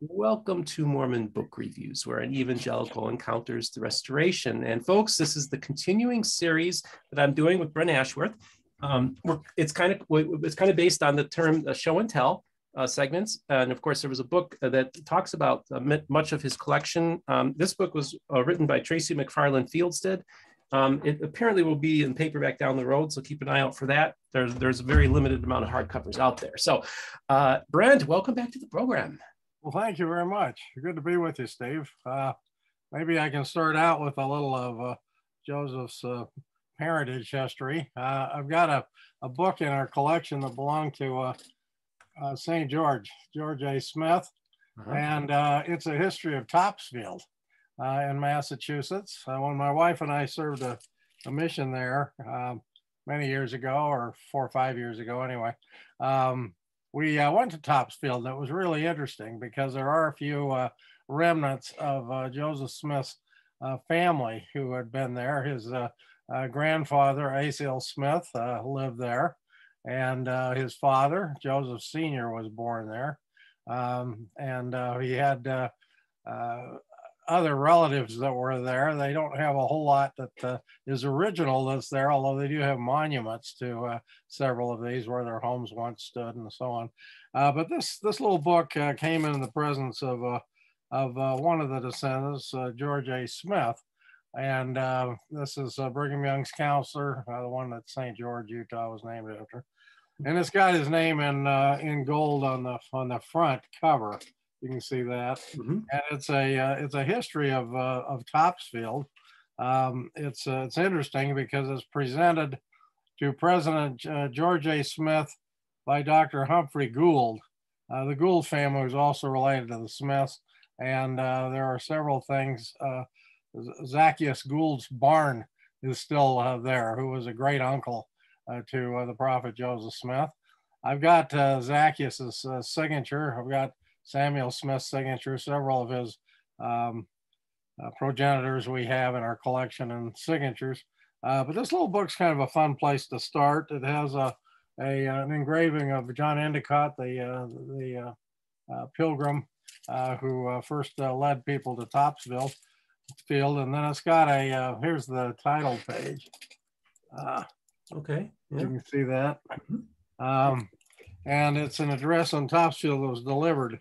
Welcome to Mormon Book Reviews, where an evangelical encounters the restoration. And folks, this is the continuing series that I'm doing with Brent Ashworth. Um, it's kind of it's kind of based on the term uh, show and tell uh, segments, and of course, there was a book that talks about uh, much of his collection. Um, this book was uh, written by Tracy McFarland Fieldstead. Um, it apparently will be in paperback down the road, so keep an eye out for that. There's there's a very limited amount of hardcovers out there. So, uh, Brent, welcome back to the program. Well, thank you very much. Good to be with you, Steve. Uh, maybe I can start out with a little of uh, Joseph's uh, parentage history. Uh, I've got a, a book in our collection that belonged to uh, uh, St. George, George A. Smith, -huh. and it's a history of Topsfield in Massachusetts. when my wife and I served a, a mission there um, many years ago, or four or five years ago anyway, um, we uh, went to Topsfield. It was really interesting because there are a few uh, remnants of uh, Joseph Smith's uh, family who had been there. His uh, uh, grandfather, Asael Smith, lived there, and his father, Joseph Sr., was born there. Um, and he had other relatives that were there. They don't have a whole lot that uh, is original that's there, although they do have monuments to uh, several of these where their homes once stood and so on. Uh, but this this little book uh, came in the presence of uh, of uh, one of the descendants, George A. Smith, and this is Brigham Young's counselor, the one that St. George, Utah, was named after. And it's got his name in in gold on the on the front cover. You can see that, mm-hmm. and it's a uh, it's a history of uh, of Topsfield. Um, it's uh, it's interesting because it's presented to President uh, George A. Smith by Dr. Humphrey Gould. Uh, the Gould family was also related to the Smiths, and uh, there are several things. Zacchaeus Gould's barn is still there, who was a great uncle to the prophet Joseph Smith. I've got Zacchaeus's signature. I've got Samuel Smith's signature, several of his um, uh, progenitors we have in our collection and signatures. Uh, but this little book's kind of a fun place to start. It has a, a an engraving of John Endicott, the uh, the uh, uh, pilgrim uh, who first led people to Topsville field, and then it's got a here's the title page. okay, yeah. you can see that. Mm-hmm. Um, and it's an address on Topsfield that was delivered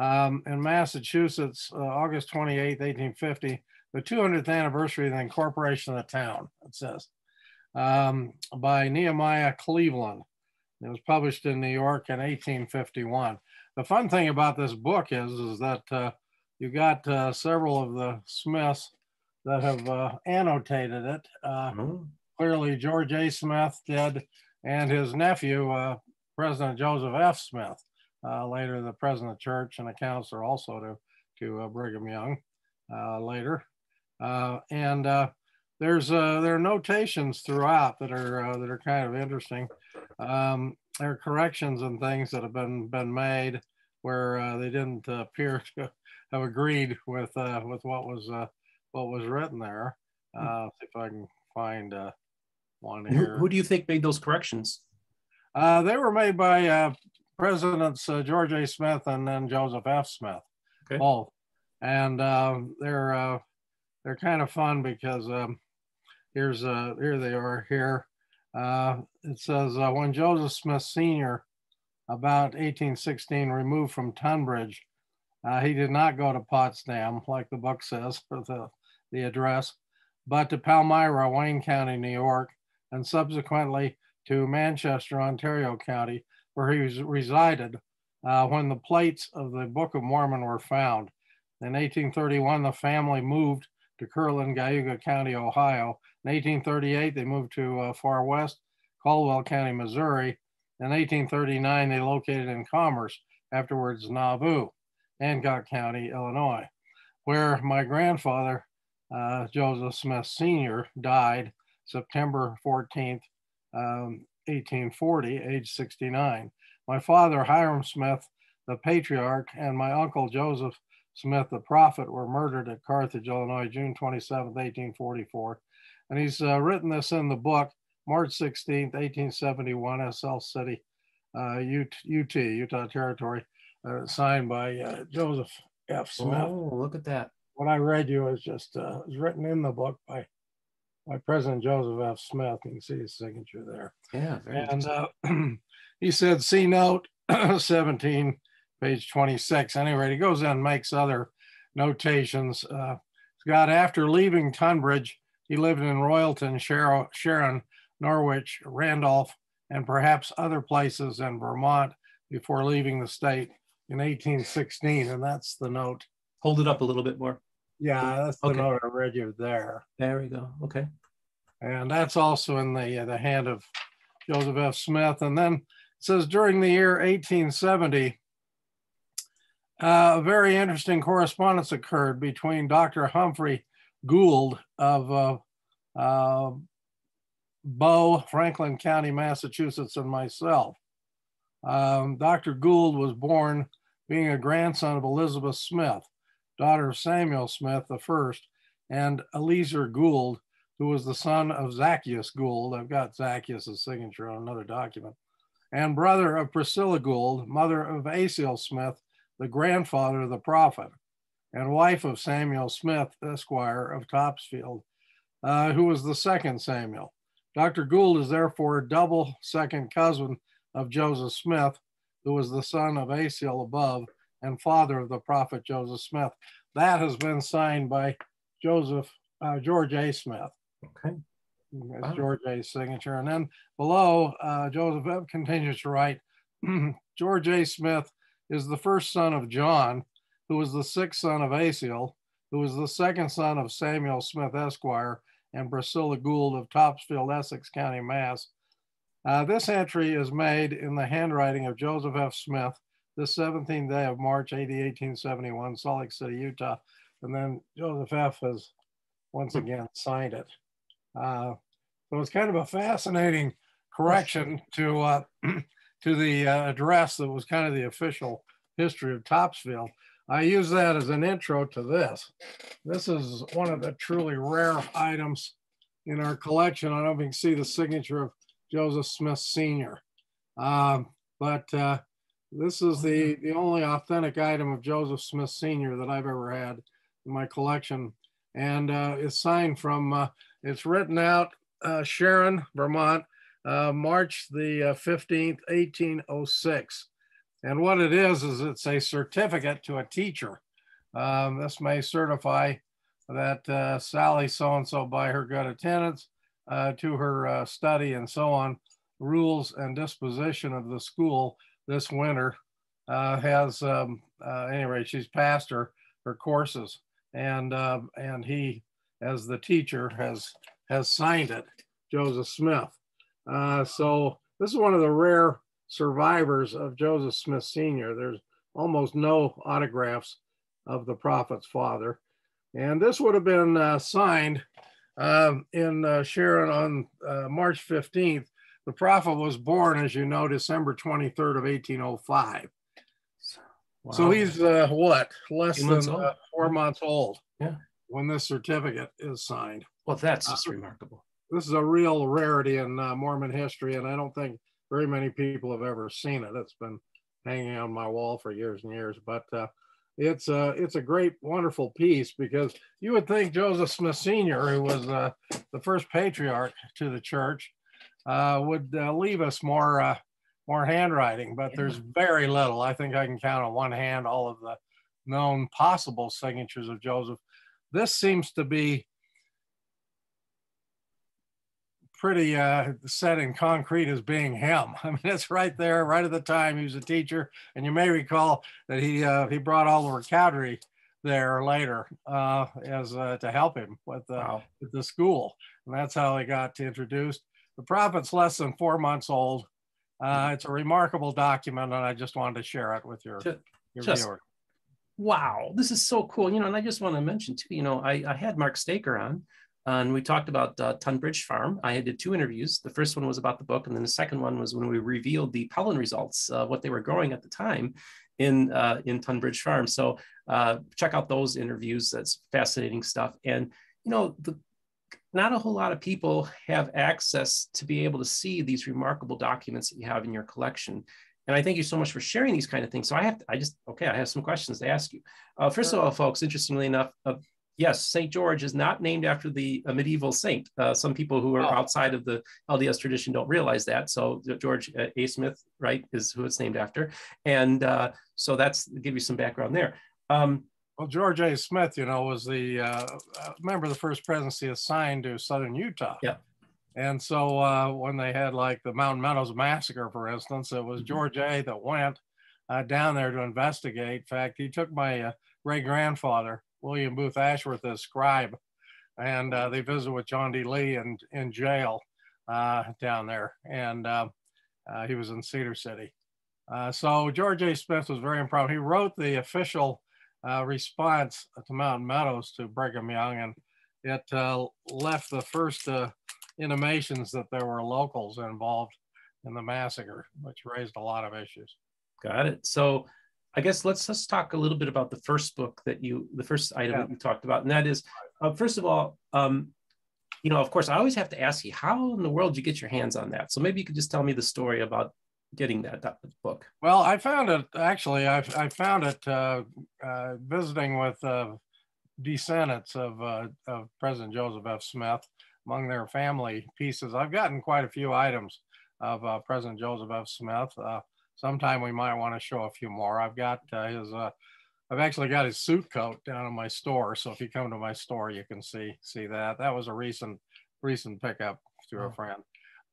um, in Massachusetts, uh, August 28, 1850, the 200th anniversary of the incorporation of the town, it says, um, by Nehemiah Cleveland. It was published in New York in 1851. The fun thing about this book is, is that uh, you got uh, several of the Smiths that have uh, annotated it. Mm-hmm. Clearly, George A. Smith did, and his nephew, uh, President Joseph F. Smith later the president of the church and a counselor also to, to uh, Brigham Young uh, later. Uh, and uh, there's there are notations throughout that are that are kind of interesting. Um, there are corrections and things that have been been made where they didn't appear to have agreed with with what was what was written there. Uh, see if I can find uh, one here. Who, who, do you think made those corrections? Uh, they were made by uh, Presidents uh, George A. Smith and then Joseph F. Smith, okay. both, and um, they're uh, they're kind of fun because um, here's uh, here they are here. Uh, it says uh, when Joseph Smith Sr. about 1816 removed from Tunbridge, uh, he did not go to Potsdam like the book says for the the address, but to Palmyra, Wayne County, New York, and subsequently to Manchester, Ontario County where he resided uh, when the plates of the Book of Mormon were found. In 1831, the family moved to Kirtland, Geauga County, Ohio. In 1838, they moved to uh, far west, Caldwell County, Missouri. In 1839, they located in Commerce, afterwards Nauvoo, Hancock County, Illinois, where my grandfather, uh, Joseph Smith Sr., died September 14th, um, 1840, age 69. My father, Hyrum Smith, the patriarch, and my uncle, Joseph Smith, the prophet, were murdered at Carthage, Illinois, June 27, 1844. And he's uh, written this in the book, March 16, 1871, SL City, uh, UT, Utah Territory. uh, signed by uh, Joseph F. Smith. Oh, look at that. What I read you is just uh, was written in the book by by President Joseph F. Smith. You can see his signature there. Yeah, and uh, he said, "See note 17, page 26." Anyway, he goes in and makes other notations. Uh, Scott, after leaving Tunbridge, he lived in Royalton, Sharon, Norwich, Randolph, and perhaps other places in Vermont before leaving the state in 1816. And that's the note. Hold it up a little bit more. Yeah, that's the okay. note I read you there. There we go. Okay. And that's also in the, uh, the hand of Joseph F. Smith. And then it says during the year 1870, uh, a very interesting correspondence occurred between Dr. Humphrey Gould of uh, uh, Bow, Franklin County, Massachusetts, and myself. Um, Dr. Gould was born being a grandson of Elizabeth Smith, daughter of Samuel Smith the first, and Eliezer Gould, who was the son of Zacchaeus Gould. I've got Zacchaeus' signature on another document, and brother of Priscilla Gould, mother of Asael Smith, the grandfather of the prophet, and wife of Samuel Smith, Esquire of Topsfield, uh, who was the second Samuel. Dr. Gould is therefore a double second cousin of Joseph Smith, who was the son of Asael above and father of the prophet Joseph Smith. That has been signed by Joseph uh, George A. Smith. Okay. That's wow. George A's signature. And then below, uh, Joseph F. continues to write George A. Smith is the first son of John, who was the sixth son of Asael, who was the second son of Samuel Smith Esquire and Priscilla Gould of Topsfield, Essex County, Mass. Uh, this entry is made in the handwriting of Joseph F. Smith, the 17th day of March, AD 1871, Salt Lake City, Utah. And then Joseph F. has once again signed it. Uh, so it's kind of a fascinating correction to uh, to the uh, address that was kind of the official history of Topsfield. I use that as an intro to this. This is one of the truly rare items in our collection. I don't know if you can see the signature of Joseph Smith Sr. Um, but uh, this is the, the only authentic item of Joseph Smith Sr. that I've ever had in my collection. And uh, it's signed from, uh, it's written out uh, Sharon, Vermont, uh, March the 15th, uh, 1806. And what it is, is it's a certificate to a teacher. Um, this may certify that uh, Sally so-and-so by her good attendance uh, to her uh, study and so on, rules and disposition of the school this winter uh, has, um, anyway, she's passed her, her courses and, um, and he, as the teacher, has, has signed it, Joseph Smith. Uh, so this is one of the rare survivors of Joseph Smith Sr. There's almost no autographs of the prophet's father. And this would have been uh, signed um, in uh, Sharon on uh, March 15th. The prophet was born, as you know, December 23rd of 1805. Wow. So he's uh, what, less than uh, four months old yeah. when this certificate is signed. Well, that's just remarkable this is a real rarity in uh, Mormon history, and I don't think very many people have ever seen it. It's been hanging on my wall for years and years, but uh, it's a uh, it's a great, wonderful piece because you would think Joseph Smith Sr., who was uh, the first patriarch to the church, uh, would uh, leave us more uh, more handwriting, but there's very little. I think I can count on one hand all of the known possible signatures of Joseph. This seems to be pretty uh, set in concrete as being him. I mean, it's right there, right at the time he was a teacher. And you may recall that he uh, he brought Oliver Cowdery there later uh, as uh, to help him with, uh, wow. with the school, and that's how he got introduced. The prophet's less than four months old. Uh, it's a remarkable document, and I just wanted to share it with your, your just, viewer. Wow, this is so cool. You know, and I just want to mention too. You know, I, I had Mark Staker on and we talked about uh, Tunbridge Farm. I did two interviews. The first one was about the book, and then the second one was when we revealed the pollen results, uh, what they were growing at the time in uh, in Tunbridge Farm. So uh, check out those interviews. That's fascinating stuff. And you know, the, not a whole lot of people have access to be able to see these remarkable documents that you have in your collection. and I thank you so much for sharing these kind of things. So I have, to, I just, okay, I have some questions to ask you. Uh, first of all, folks, interestingly enough, uh, yes, St. George is not named after the medieval saint. Uh, some people who are oh. outside of the LDS tradition don't realize that. So George uh, A. Smith, right, is who it's named after. And uh, so that's give you some background there. Um, well, George A. Smith, you know, was the uh, member of the first presidency assigned to Southern Utah. Yeah. And so uh, when they had like the Mountain Meadows massacre, for instance, it was mm-hmm. George A. that went uh, down there to investigate. In fact, he took my uh, great grandfather, William Booth Ashworth, as scribe, and uh, they visited with John D. Lee in, in jail uh, down there. And uh, he was in Cedar City. so George A. Smith was very impressed. He wrote the official response to Mountain Meadows to Brigham Young, and it left the first intimations that there were locals involved in the massacre, which raised a lot of issues. Got it. So I guess let's let's talk a little bit about the first book that you, the first item yeah. that you talked about, and that is, uh, first of all, um, you know, of course, I always have to ask you, how in the world did you get your hands on that? So maybe you could just tell me the story about getting that, that book. Well, I found it actually. I, I found it uh, uh, visiting with uh, descendants of, uh, of President Joseph F. Smith, among their family pieces. I've gotten quite a few items of uh, President Joseph F. Smith. Uh, sometime we might want to show a few more. I've got uh, his, uh, I've actually got his suit coat down in my store. So if you come to my store, you can see see that. That was a recent recent pickup to a oh. friend.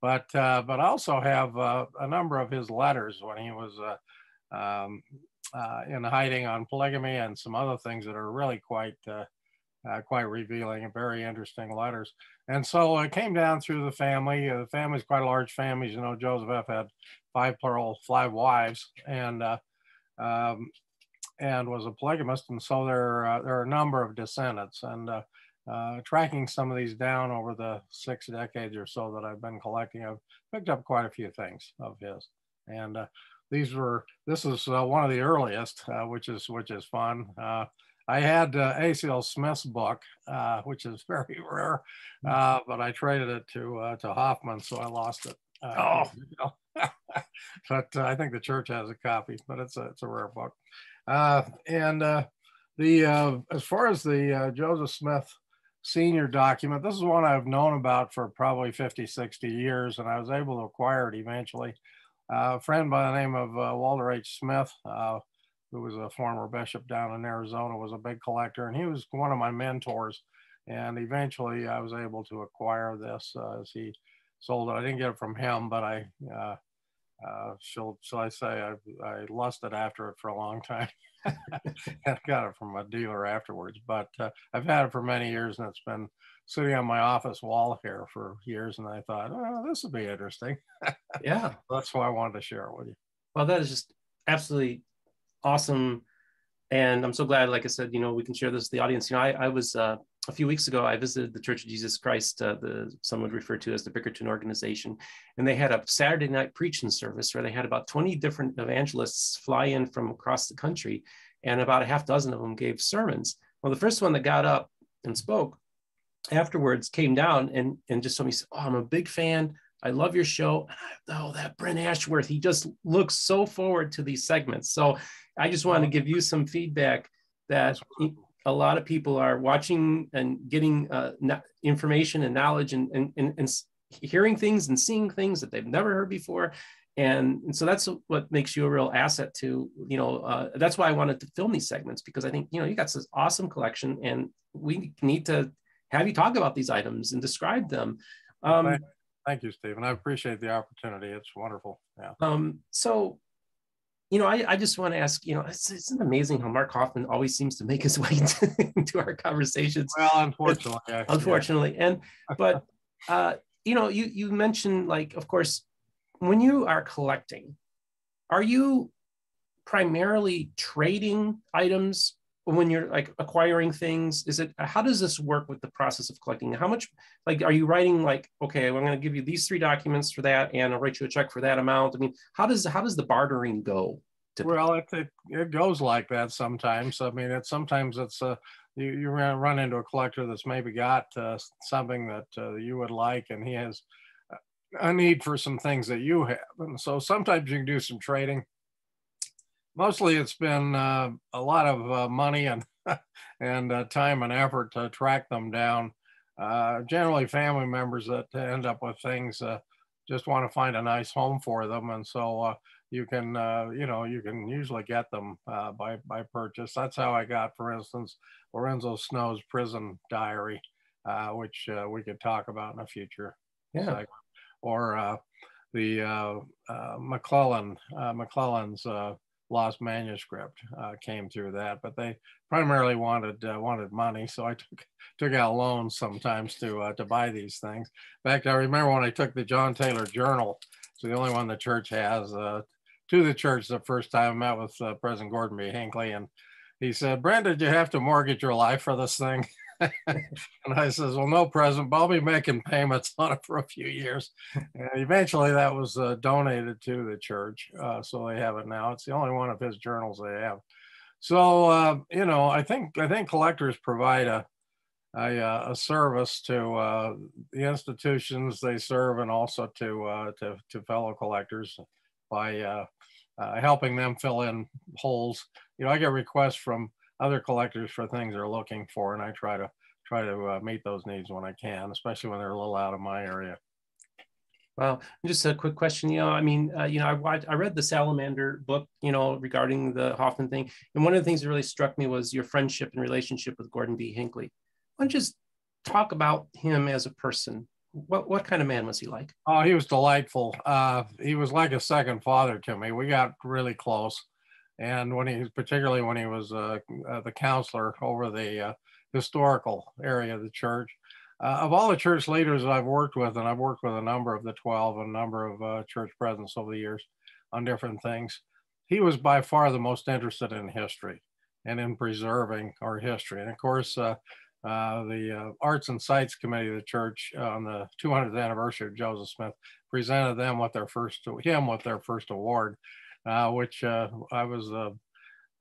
But uh, but also have uh, a number of his letters when he was um, in hiding on polygamy and some other things that are really quite uh, quite revealing and very interesting letters. And so it came down through the family. Uh, the family's quite a large family. You know, Joseph F. had five plural, five wives, and uh, um, and was a polygamist. And so there uh, there are a number of descendants. And uh, uh, tracking some of these down over the six decades or so that I've been collecting, I've picked up quite a few things of his. And these were this is one of the earliest, which is which is fun. I had uh, Asael Smith's book, uh, which is very rare, mm. uh, but I traded it to uh, to Hofmann, so I lost it. Uh, oh, but uh, I think the church has a copy, but it's a it's a rare book. and the as far as the Joseph Smith senior document, this is one I've known about for probably 50, 60 years, and I was able to acquire it eventually. Uh, a friend by the name of uh, Walter H. Smith uh, who was a former bishop down in Arizona, was a big collector, and he was one of my mentors. And eventually, I was able to acquire this uh, as he sold it. I didn't get it from him, but I, uh, shall, shall I say, I, I lusted after it for a long time. and got it from a dealer afterwards. But uh, I've had it for many years, and it's been sitting on my office wall here for years. And I thought, oh, this would be interesting. yeah, that's why I wanted to share it with you. Well, that is just absolutely awesome. And I'm so glad, like I said, you know, we can share this with the audience. You know, I, I was uh, a few weeks ago, I visited the Church of Jesus Christ, uh, the some would refer to as the Bickerton organization, and they had a Saturday night preaching service where they had about 20 different evangelists fly in from across the country, and about a half dozen of them gave sermons. Well, the first one that got up and spoke afterwards came down and, and just told me, oh, I'm a big fan. I love your show. oh, that Brent Ashworth, he just looks so forward to these segments. So I just want to give you some feedback that a lot of people are watching and getting uh, information and knowledge and, and, and, and, hearing things and seeing things that they've never heard before. And, and so that's what makes you a real asset to, you know, uh, that's why I wanted to film these segments because I think, you know, you got this awesome collection and we need to have you talk about these items and describe them. Um, Thank you, Stephen. I appreciate the opportunity. It's wonderful. Yeah. Um, so you know, I, I just want to ask, you know, it's, it's amazing how Mark Hofmann always seems to make his way into, into our conversations. Well, unfortunately, actually, unfortunately, yeah. and but uh, you know, you you mentioned like, of course, when you are collecting, are you primarily trading items when you're like acquiring things is it how does this work with the process of collecting how much like are you writing like okay well, i'm going to give you these three documents for that and i'll write you a check for that amount i mean how does how does the bartering go well it, it, it goes like that sometimes i mean it's sometimes it's uh you, you run into a collector that's maybe got uh, something that uh, you would like and he has a need for some things that you have. And so sometimes you can do some trading. Mostly it's been uh, a lot of uh, money and, and uh, time and effort to track them down. Uh, generally family members that end up with things uh, just want to find a nice home for them. And so uh, you can, you know, you can usually get them by, by purchase. That's how I got, for instance, Lorenzo Snow's prison diary, which we could talk about in a future yeah. segment or uh, the uh, uh, McLellin McLellin's lost manuscript uh, came through that, but they primarily wanted uh, wanted money, so I took took out loans sometimes to uh, to buy these things. In fact, I remember when I took the John Taylor Journal, it's the only one the church has, to the church the first time I met with President Gordon B. Hinckley, and he said, "Brent, did you have to mortgage your life for this thing?" and I says, well, no, President, but I'll be making payments on it for a few years. And eventually that was uh, donated to the church. Uh, so they have it now. It's the only one of his journals they have. So, uh, you know, I think, I think collectors provide a, a, uh, a service to uh, the institutions they serve and also to, uh, to, to fellow collectors by helping them fill in holes. You know, I get requests from other collectors for things they're looking for, and I try to try to uh, meet those needs when I can, especially when they're a little out of my area. Well, just a quick question. You know, I mean, uh, you know, I watched, I read the Salamander book, you know, regarding the Hofmann thing, and one of the things that really struck me was your friendship and relationship with Gordon B. Hinckley. Why don't you just talk about him as a person? What what kind of man was he like? Oh, he was delightful. Uh, he was like a second father to me. We got really close and when he particularly when he was uh, uh, the counselor over the uh, historical area of the church. Uh, of all the church leaders that i've worked with and i've worked with a number of the 12 and a number of uh, church presidents over the years on different things he was by far the most interested in history and in preserving our history. And of course uh, the arts and sites committee of the church on the 200th anniversary of joseph smith presented them with their first him with their first award which uh, I was uh,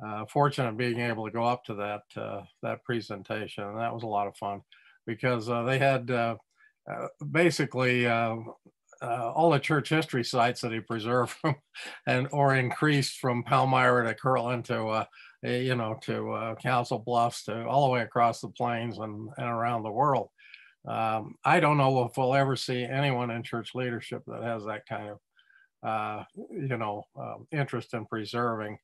uh, fortunate being able to go up to that uh, that presentation, and that was a lot of fun because they had basically all the church history sites that he preserved from, and or increased from Palmyra to Kirtland to you know to Council Bluffs to all the way across the plains and, and around the world. Um, I don't know if we'll ever see anyone in church leadership that has that kind of uh, you know, um, interest in preserving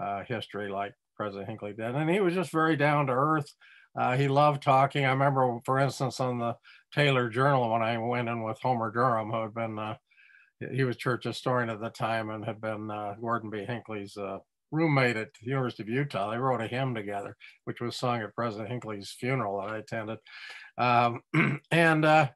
uh, history like President Hinckley did. And he was just very down to earth. Uh, he loved talking. I remember, for instance, on the Taylor Journal when I went in with Homer Durham, who had been, uh, he was church historian at the time and had been uh, Gordon B. Hinckley's uh, roommate at the University of Utah. They wrote a hymn together, which was sung at President Hinckley's funeral that I attended. Um, and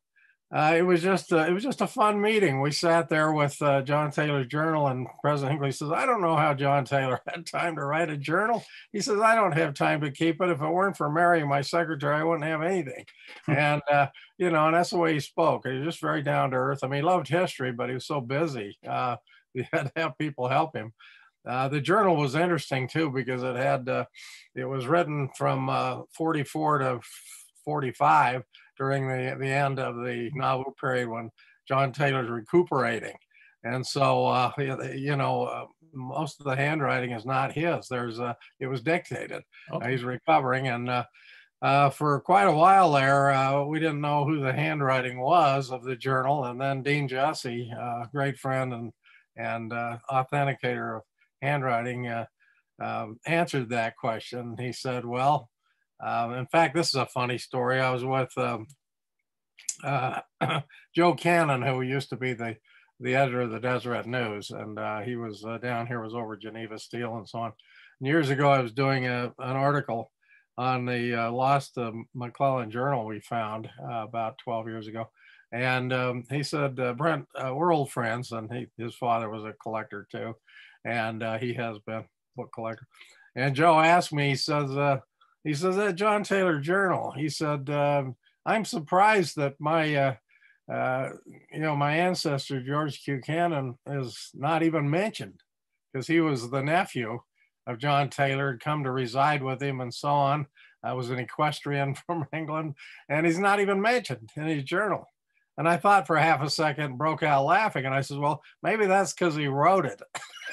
uh, it was just a, it was just a fun meeting. We sat there with uh, John Taylor's journal, and President Hinckley says, "I don't know how John Taylor had time to write a journal." He says, "I don't have time to keep it. If it weren't for Mary, my secretary, I wouldn't have anything." Hmm. and uh, you know, and that's the way he spoke. He was just very down to earth. I mean, he loved history, but he was so busy. Uh, he had to have people help him. Uh, the journal was interesting too because it had uh, it was written from 44 to 45 during the, the end of the Nauvoo period when John Taylor's recuperating. And so, uh, you know, uh, most of the handwriting is not his. There's, uh, it was dictated. Okay. he's recovering, and uh, uh, for quite a while there, uh, we didn't know who the handwriting was of the journal. And then Dean Jessee, uh, great friend and and authenticator of handwriting, um, answered that question. He said, "Well, um, in fact, this is a funny story. I was with um, uh, Joe Cannon, who used to be the, the editor of the Deseret News, and uh, he was uh, down here, was over Geneva Steel and so on. And years ago, I was doing a, an article on the uh, lost McLellin Journal we found uh, about 12 years ago. And um, he said, uh, Brent, we're old friends, and he, his father was a collector too, and he has been book collector. And Joe asked me, he says, he says that John Taylor Journal. He said, um, "I'm surprised that my, uh, uh, you know, my ancestor George Q. Cannon is not even mentioned because he was the nephew of John Taylor, had come to reside with him, and so on. I was an equestrian from England, and he's not even mentioned in his journal." And I thought for half a second, broke out laughing. And I said, well, maybe that's because he wrote it.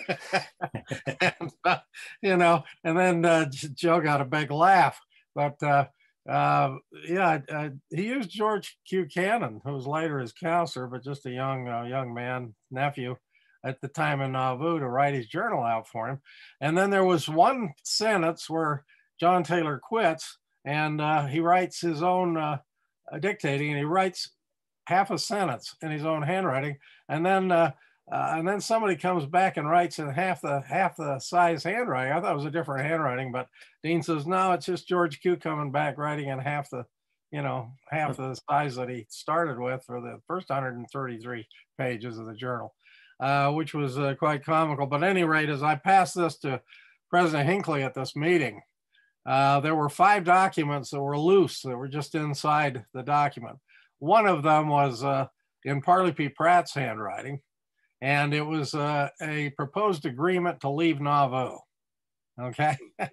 and, uh, you know, and then uh, Joe got a big laugh. But uh, uh, yeah, uh, he used George Q. Cannon, who was later his counselor, but just a young uh, young man, nephew at the time in Nauvoo to write his journal out for him. And then there was one sentence where John Taylor quits and he writes his own dictating and he writes half a sentence in his own handwriting. And then uh, uh, and then somebody comes back and writes in half the half the size handwriting. I thought it was a different handwriting, but Dean says no, it's just George Q coming back writing in half the, you know, half the size that he started with for the first 133 pages of the journal, uh, which was uh, quite comical. But at any rate, as I passed this to President Hinckley at this meeting, uh, there were five documents that were loose that were just inside the document. One of them was uh, in Parley P. Pratt's handwriting and it was uh, a proposed agreement to leave Nauvoo. Okay,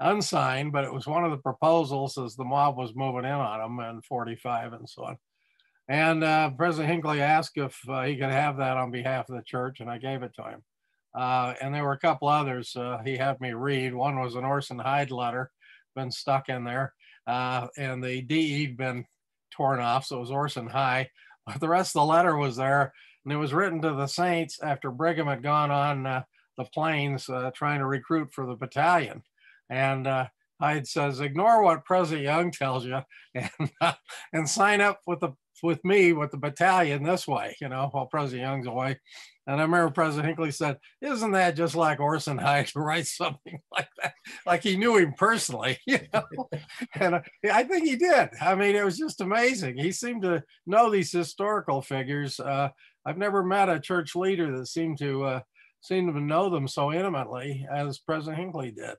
unsigned, but it was one of the proposals as the mob was moving in on them in 45 and so on. And uh, President Hinckley asked if uh, he could have that on behalf of the church, and I gave it to him. Uh, and there were a couple others uh, he had me read. One was an Orson Hyde letter, been stuck in there, uh, and the DE had been torn off, so it was Orson Hyde. But the rest of the letter was there, and it was written to the Saints after Brigham had gone on uh, the plains uh, trying to recruit for the battalion. And uh, Hyde says, ignore what President Young tells you and, uh, and sign up with the with me with the battalion this way, you know, while President Young's away. And I remember President Hinckley said, Isn't that just like Orson Hyde to write something like that? Like he knew him personally, you know? and uh, I think he did. I mean, it was just amazing. He seemed to know these historical figures. Uh, I've never met a church leader that seemed to uh, seem to know them so intimately as President Hinckley did.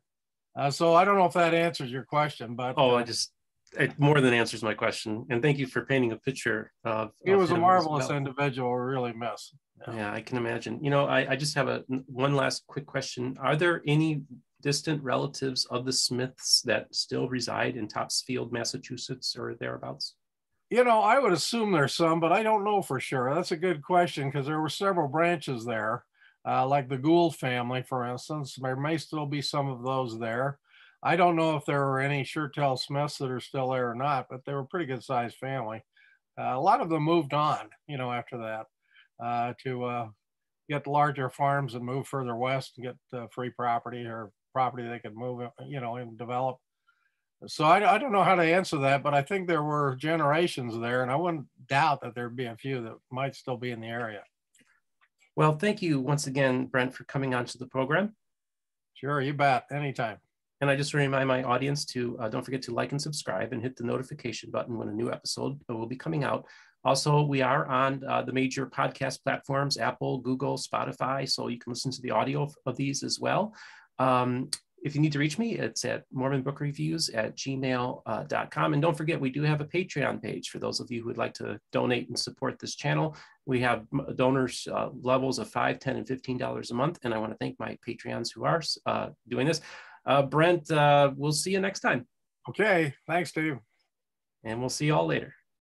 Uh, so I don't know if that answers your question, but oh, I uh, just it more than answers my question. And thank you for painting a picture of. He was a marvelous well. individual. Really miss. Yeah. yeah. I can imagine. You know, I, I just have a one last quick question. Are there any distant relatives of the Smiths that still reside in Topsfield, Massachusetts, or thereabouts? You know, I would assume there's some, but I don't know for sure. That's a good question because there were several branches there, uh, like the Gould family, for instance. There may still be some of those there. I don't know if there are any Shurtell Smiths that are still there or not, but they were a pretty good sized family. Uh, a lot of them moved on, you know, after that uh, to uh, get larger farms and move further west and get uh, free property or property they could move, you know, and develop. So I, I don't know how to answer that, but I think there were generations there, and I wouldn't doubt that there'd be a few that might still be in the area. Well, thank you once again, Brent, for coming onto the program. Sure, you bet, anytime. And I just remind my audience to uh, don't forget to like and subscribe and hit the notification button when a new episode will be coming out. Also, we are on uh, the major podcast platforms Apple, Google, Spotify, so you can listen to the audio of, these as well. Um, if you need to reach me, it's at mormonbookreviews at gmail.com. Uh, and don't forget, we do have a Patreon page for those of you who would like to donate and support this channel. We have donors uh, levels of five, ten, and $15 a month. And I want to thank my Patreons who are uh, doing this. Uh, Brent, uh, we'll see you next time. Okay. Thanks, Dave. And we'll see you all later.